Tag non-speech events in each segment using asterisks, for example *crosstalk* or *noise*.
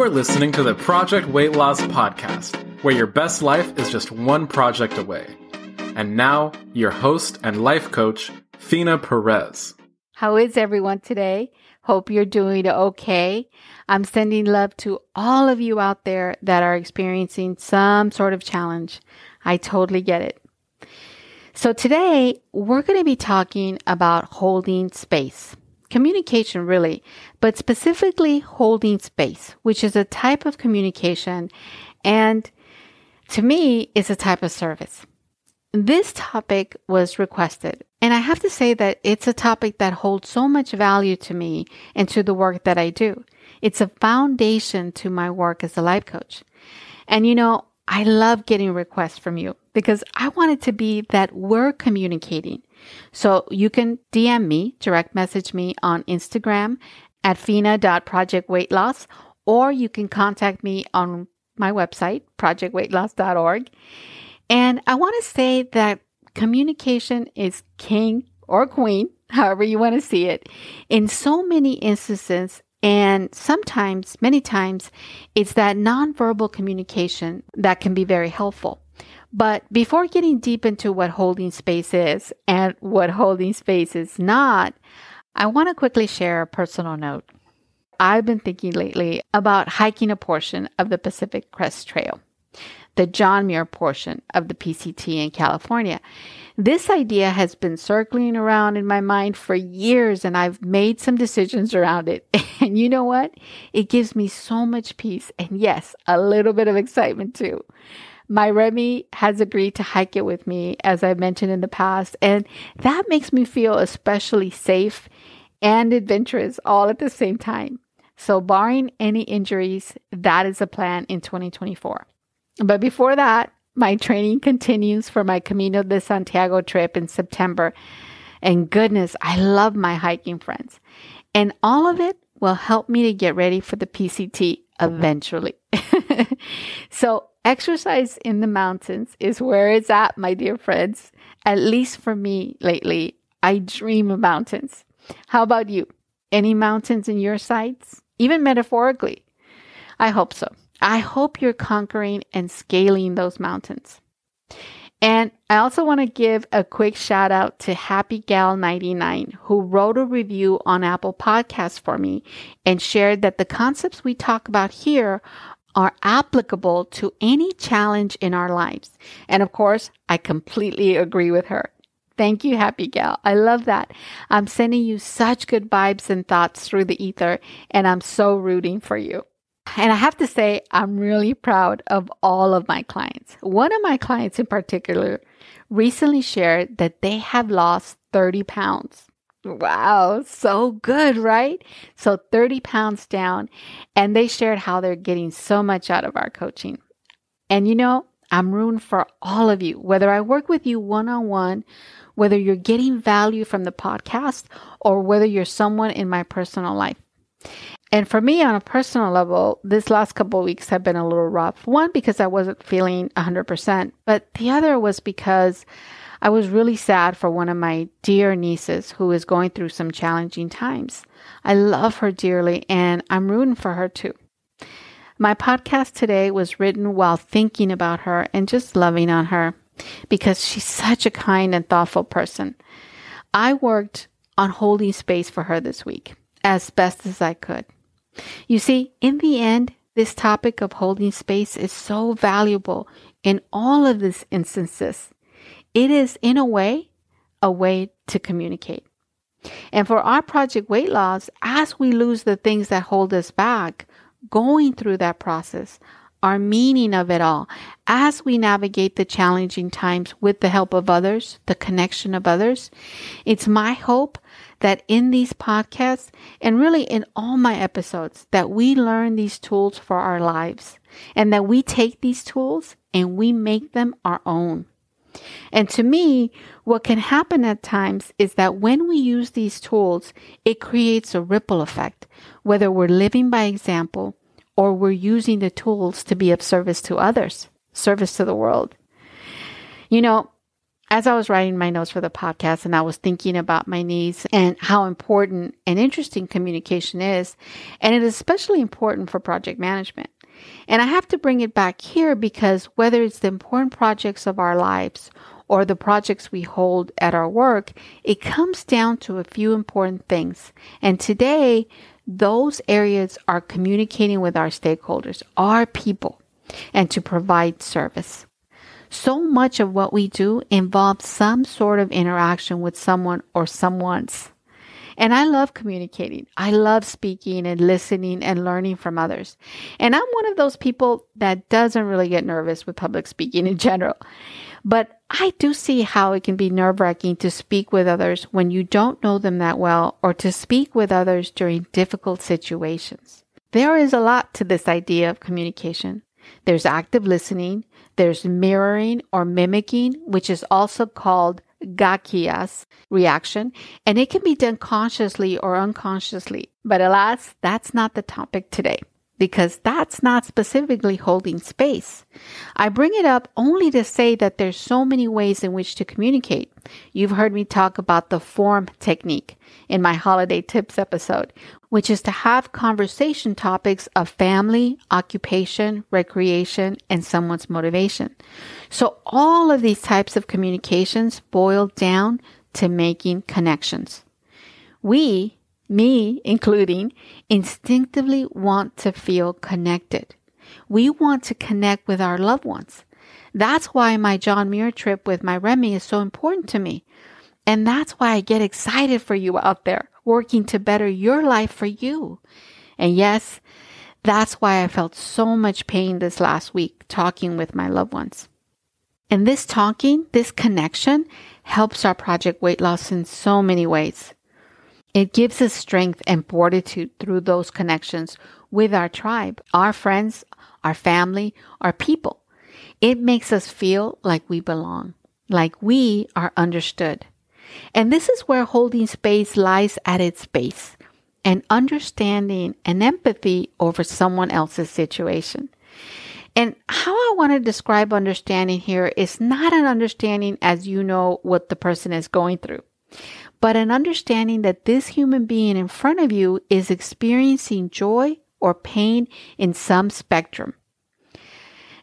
You are listening to the Project Weight Loss Podcast, where your best life is just one project away. And now, your host and life coach, Fina Perez. How is everyone today? Hope you're doing okay. I'm sending love to all of you out there that are experiencing some sort of challenge. I totally get it. So today we're going to be talking about holding space. Communication really, but specifically holding space, which is a type of communication and to me is a type of service. This topic was requested, and I have to say that it's a topic that holds so much value to me and to the work that I do. It's a foundation to my work as a life coach. And you know, I love getting requests from you because I want it to be that we're communicating. So you can DM me, direct message me on Instagram at fina.projectweightloss, or you can contact me on my website, projectweightloss.org. And I want to say that communication is king or queen, *laughs* however you want to see it, in so many instances and sometimes, many times, it's that nonverbal communication that can be very helpful. But before getting deep into what holding space is and what holding space is not, I want to quickly share a personal note. I've been thinking lately about hiking a portion of the Pacific Crest Trail, the John Muir portion of the PCT in California. This idea has been circling around in my mind for years and I've made some decisions around it. *laughs* And you know what? It gives me so much peace and yes, a little bit of excitement too. My Remy has agreed to hike it with me, as I mentioned in the past, and that makes me feel especially safe and adventurous all at the same time. So, barring any injuries, that is a plan in 2024. But before that, my training continues for my Camino de Santiago trip in September. And goodness, I love my hiking friends. And all of it will help me to get ready for the PCT eventually. *laughs* so, exercise in the mountains is where it's at, my dear friends. At least for me lately, I dream of mountains. How about you? Any mountains in your sights? Even metaphorically? I hope so. I hope you're conquering and scaling those mountains. And I also want to give a quick shout out to Happy Gal 99 who wrote a review on Apple Podcasts for me and shared that the concepts we talk about here are applicable to any challenge in our lives. And of course, I completely agree with her. Thank you, Happy Gal. I love that. I'm sending you such good vibes and thoughts through the ether, and I'm so rooting for you. And I have to say, I'm really proud of all of my clients. One of my clients in particular recently shared that they have lost 30 pounds. Wow, so good, right? So 30 pounds down. And they shared how they're getting so much out of our coaching. And you know, I'm rooting for all of you, whether I work with you one on one, whether you're getting value from the podcast, or whether you're someone in my personal life. And for me, on a personal level, this last couple weeks have been a little rough. One, because I wasn't feeling 100%, but the other was because I was really sad for one of my dear nieces who is going through some challenging times. I love her dearly and I'm rooting for her too. My podcast today was written while thinking about her and just loving on her because she's such a kind and thoughtful person. I worked on holding space for her this week as best as I could. You see, in the end, this topic of holding space is so valuable in all of these instances. It is, in a way, a way to communicate. And for our project weight loss, as we lose the things that hold us back, going through that process, our meaning of it all, as we navigate the challenging times with the help of others, the connection of others, it's my hope that in these podcasts and really in all my episodes that we learn these tools for our lives and that we take these tools and we make them our own. And to me, what can happen at times is that when we use these tools, it creates a ripple effect, whether we're living by example or we're using the tools to be of service to others, service to the world. You know, as I was writing my notes for the podcast and I was thinking about my needs and how important and interesting communication is, and it is especially important for project management. And I have to bring it back here because whether it's the important projects of our lives or the projects we hold at our work, it comes down to a few important things. And today, those areas are communicating with our stakeholders, our people, and to provide service. So much of what we do involves some sort of interaction with someone or someone's. And I love communicating. I love speaking and listening and learning from others. And I'm one of those people that doesn't really get nervous with public speaking in general. But I do see how it can be nerve wracking to speak with others when you don't know them that well or to speak with others during difficult situations. There is a lot to this idea of communication. There's active listening, there's mirroring or mimicking, which is also called gakias reaction, and it can be done consciously or unconsciously. But alas, that's not the topic today because that's not specifically holding space. I bring it up only to say that there's so many ways in which to communicate. You've heard me talk about the form technique in my holiday tips episode, which is to have conversation topics of family, occupation, recreation, and someone's motivation. So all of these types of communications boil down to making connections. We me including, instinctively want to feel connected. We want to connect with our loved ones. That's why my John Muir trip with my Remy is so important to me. And that's why I get excited for you out there, working to better your life for you. And yes, that's why I felt so much pain this last week talking with my loved ones. And this talking, this connection helps our project weight loss in so many ways. It gives us strength and fortitude through those connections with our tribe, our friends, our family, our people. It makes us feel like we belong, like we are understood. And this is where holding space lies at its base and understanding and empathy over someone else's situation. And how I want to describe understanding here is not an understanding as you know what the person is going through, but an understanding that this human being in front of you is experiencing joy or pain in some spectrum.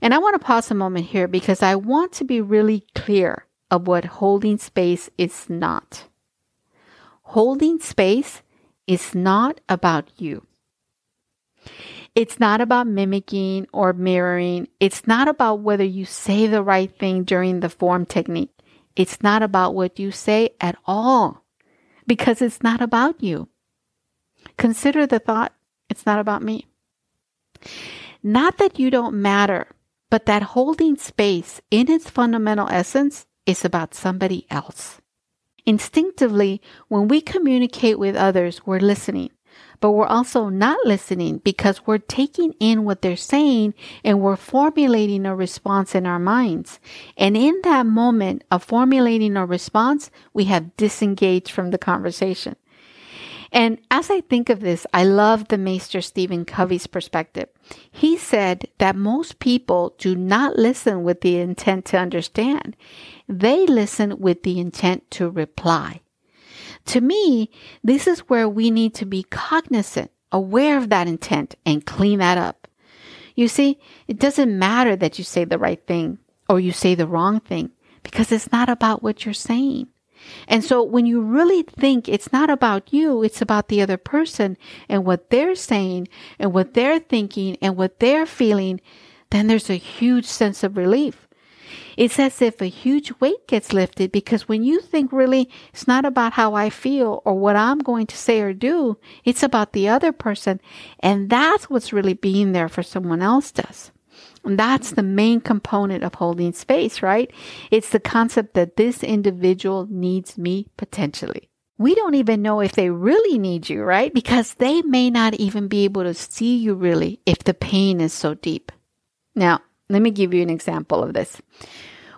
And I want to pause a moment here because I want to be really clear of what holding space is not. Holding space is not about you. It's not about mimicking or mirroring. It's not about whether you say the right thing during the form technique. It's not about what you say at all because it's not about you. Consider the thought, it's not about me. Not that you don't matter, but that holding space in its fundamental essence is about somebody else. Instinctively, when we communicate with others, we're listening but we're also not listening because we're taking in what they're saying and we're formulating a response in our minds. And in that moment of formulating a response, we have disengaged from the conversation. And as I think of this, I love the Master Stephen Covey's perspective. He said that most people do not listen with the intent to understand. They listen with the intent to reply. To me, this is where we need to be cognizant, aware of that intent, and clean that up. You see, it doesn't matter that you say the right thing or you say the wrong thing because it's not about what you're saying. And so when you really think it's not about you, it's about the other person and what they're saying and what they're thinking and what they're feeling, then there's a huge sense of relief. It's as if a huge weight gets lifted because when you think really it's not about how I feel or what I'm going to say or do, it's about the other person. And that's what's really being there for someone else does. And that's the main component of holding space, right? It's the concept that this individual needs me potentially. We don't even know if they really need you, right? Because they may not even be able to see you really if the pain is so deep. Now, let me give you an example of this.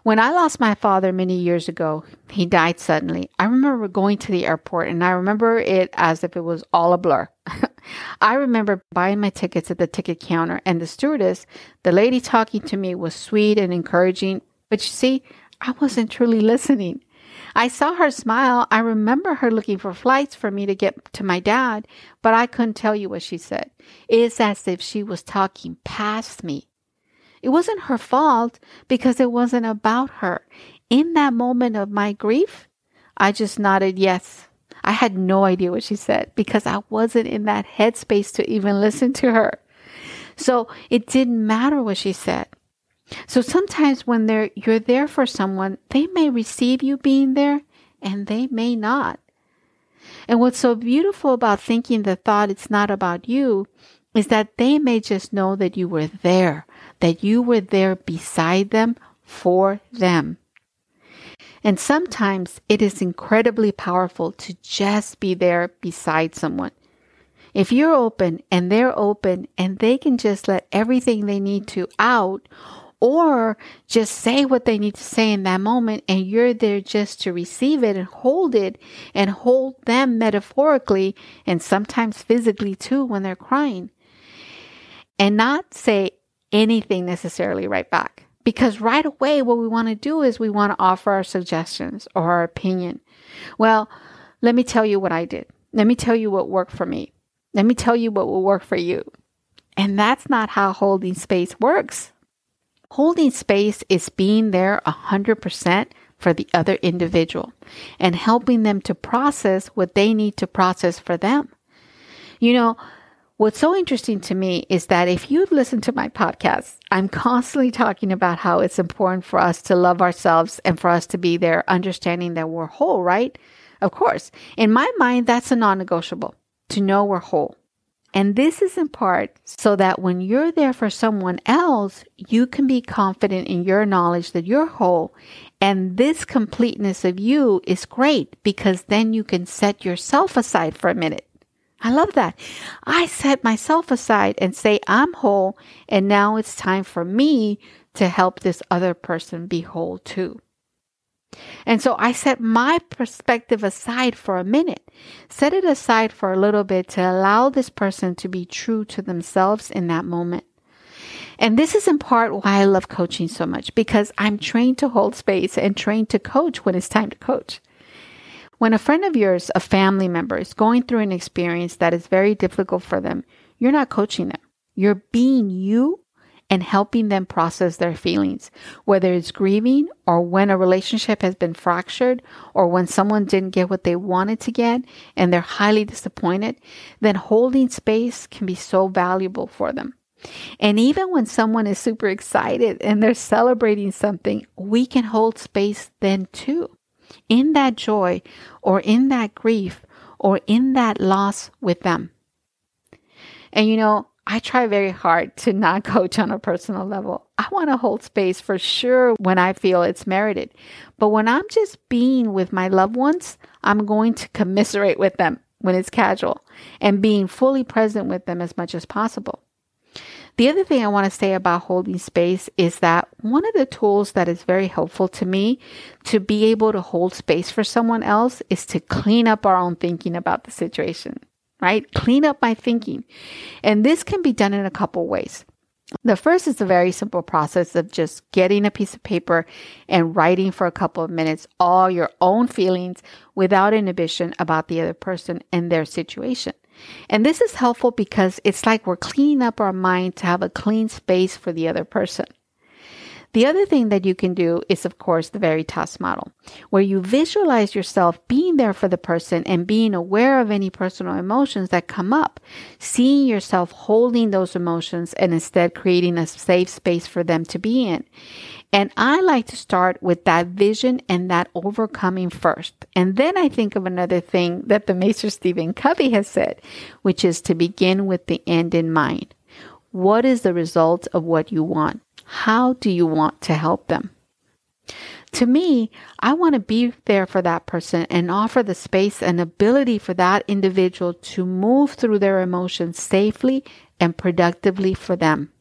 When I lost my father many years ago, he died suddenly. I remember going to the airport and I remember it as if it was all a blur. *laughs* I remember buying my tickets at the ticket counter and the stewardess, the lady talking to me was sweet and encouraging, but you see, I wasn't truly listening. I saw her smile. I remember her looking for flights for me to get to my dad, but I couldn't tell you what she said. It's as if she was talking past me. It wasn't her fault because it wasn't about her. In that moment of my grief, I just nodded yes. I had no idea what she said because I wasn't in that headspace to even *laughs* listen to her. So it didn't matter what she said. So sometimes when they're, you're there for someone, they may receive you being there and they may not. And what's so beautiful about thinking the thought it's not about you is that they may just know that you were there, that you were there beside them for them. And sometimes it is incredibly powerful to just be there beside someone. If you're open and they're open and they can just let everything they need to out or just say what they need to say in that moment and you're there just to receive it and hold it and hold them metaphorically and sometimes physically too when they're crying and not say anything necessarily right back. Because right away, what we want to do is we want to offer our suggestions or our opinion. Well, let me tell you what I did. Let me tell you what worked for me. Let me tell you what will work for you. And that's not how holding space works. Holding space is being there 100% for the other individual and helping them to process what they need to process for them. You know, What's so interesting to me is that if you've listened to my podcast, I'm constantly talking about how it's important for us to love ourselves and for us to be there, understanding that we're whole, right? Of course. In my mind, that's a non negotiable to know we're whole. And this is in part so that when you're there for someone else, you can be confident in your knowledge that you're whole. And this completeness of you is great because then you can set yourself aside for a minute I love that. I set myself aside and say, I'm whole, and now it's time for me to help this other person be whole too. And so I set my perspective aside for a minute, set it aside for a little bit to allow this person to be true to themselves in that moment. And this is in part why I love coaching so much because I'm trained to hold space and trained to coach when it's time to coach. When a friend of yours, a family member, is going through an experience that is very difficult for them, you're not coaching them. You're being you and helping them process their feelings, whether it's grieving or when a relationship has been fractured or when someone didn't get what they wanted to get and they're highly disappointed, then holding space can be so valuable for them. And even when someone is super excited and they're celebrating something, we can hold space then too in that joy or in that grief or in that loss with them. And you know, I try very hard to not *laughs* coach on a personal level. I want to hold space for sure when I feel it's merited. But when I'm just being with my loved ones, I'm going to commiserate with them when it's casual and being fully present with them as much as possible. The other thing I want to say about holding space is that one of the tools that is very helpful to me to be able to hold space for someone else is to clean up our own thinking about the situation, right? Clean up my thinking. And this can be done in a couple ways. The first is a very simple process of just getting a piece of paper and writing for a couple of minutes all your own feelings without inhibition about the other person and their situation. And this is helpful because it's like we're cleaning up our mind to have a clean space for the other person. The other thing that you can do is, of course, the Veritas model, where you visualize yourself being there for the person and being aware of any personal emotions that come up, seeing yourself holding those emotions and instead creating a safe space for them to be in. And I like to start with that vision and that overcoming first. And then I think of another thing that the Master Stephen Covey has said, which is to begin with the end in mind. What is the result of what you want? How do you want to help them? To me, I want to be there for that person and offer the space and ability for that individual to move through their emotions safely and productively for them.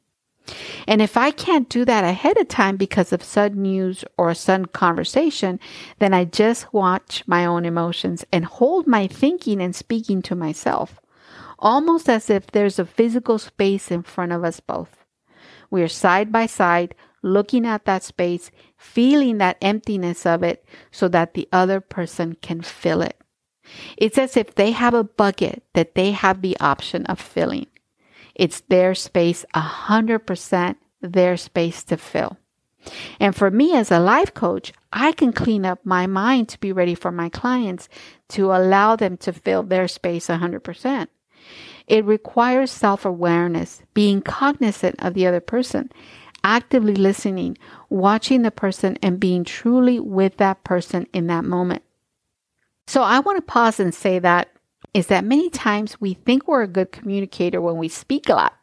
And if I can't do that ahead of time because of sudden news or a sudden conversation, then I just watch my own emotions and hold my thinking and speaking to myself, almost as if there's a physical space in front of us both. We are side by side, looking at that space, feeling that emptiness of it so that the other person can fill it. It's as if they have a bucket that they have the option of filling. It's their space, 100% their space to fill. And for me as a life coach, I can clean up my mind to be ready for my clients to allow them to fill their space 100%. It requires self awareness, being cognizant of the other person, actively listening, watching the person, and being truly with that person in that moment. So I want to pause and say that is that many times we think we're a good communicator when we speak a lot.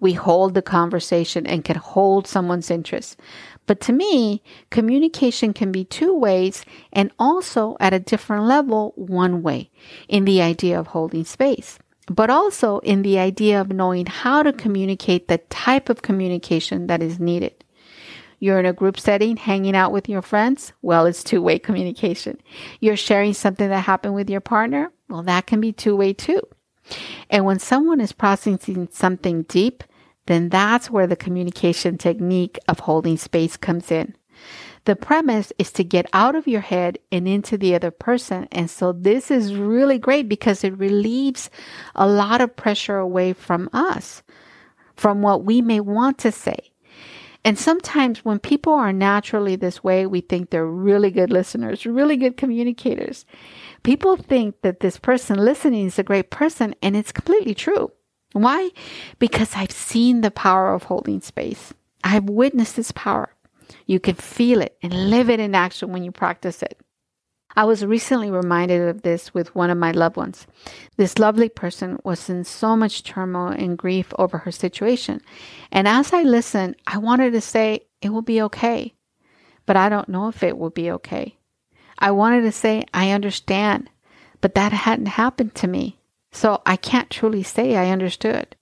We hold the conversation and can hold someone's interest. But to me, communication can be two ways and also at a different level, one way in the idea of holding space but also in the idea of knowing how to communicate the type of communication that is needed. You're in a group setting, hanging out with your friends. Well, it's two way communication. You're sharing something that happened with your partner. Well, that can be two way too. And when someone is processing something deep, then that's where the communication technique of holding space comes in. The premise is to get out of your head and into the other person. And so this is really great because it relieves a lot of pressure away from us, from what we may want to say. And sometimes when people are naturally this way, we think they're really good listeners, really good communicators. People think that this person listening is a great person, and it's completely true. Why? Because I've seen the power of holding space. I've witnessed this power. You can feel it and live it in action when you practice it. I was recently reminded of this with one of my loved ones. This lovely person was in so much turmoil and grief over her situation. And as I listened, I wanted to say, it will be okay. But I don't know if it will be okay. I wanted to say, I understand. But that hadn't happened to me. So I can't truly say I understood.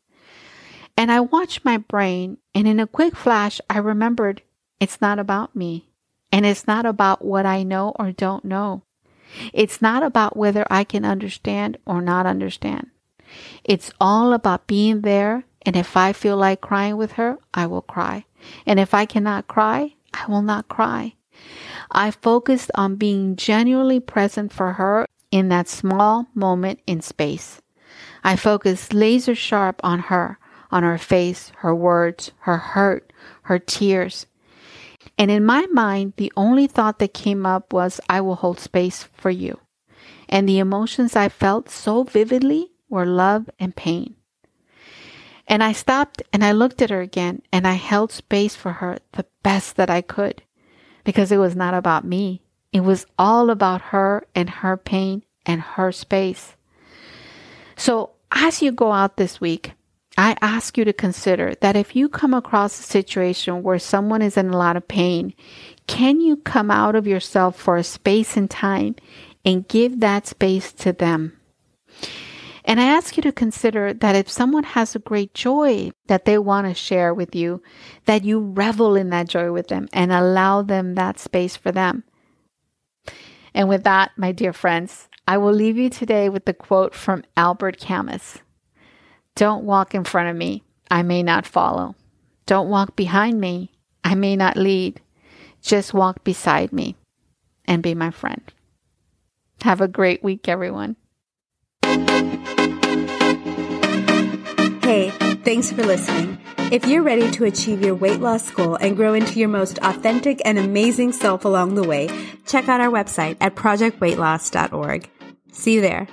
And I watched my brain, and in a quick flash, I remembered it's not about me. And it's not about what I know or don't know. It's not about whether I can understand or not understand. It's all about being there. And if I feel like crying with her, I will cry. And if I cannot cry, I will not cry. I focused on being genuinely present for her in that small moment in space. I focused laser sharp on her, on her face, her words, her hurt, her tears, and in my mind, the only thought that came up was, I will hold space for you. And the emotions I felt so vividly were love and pain. And I stopped and I looked at her again and I held space for her the best that I could because it was not about me. It was all about her and her pain and her space. So as you go out this week, I ask you to consider that if you come across a situation where someone is in a lot of pain, can you come out of yourself for a space and time and give that space to them? And I ask you to consider that if someone has a great joy that they want to share with you, that you revel in that joy with them and allow them that space for them. And with that, my dear friends, I will leave you today with the quote from Albert Camus. Don't walk in front of me, I may not follow. Don't walk behind me, I may not lead. Just walk beside me and be my friend. Have a great week, everyone. Hey, thanks for listening. If you're ready to achieve your weight loss goal and grow into your most authentic and amazing self along the way, check out our website at projectweightloss.org. See you there.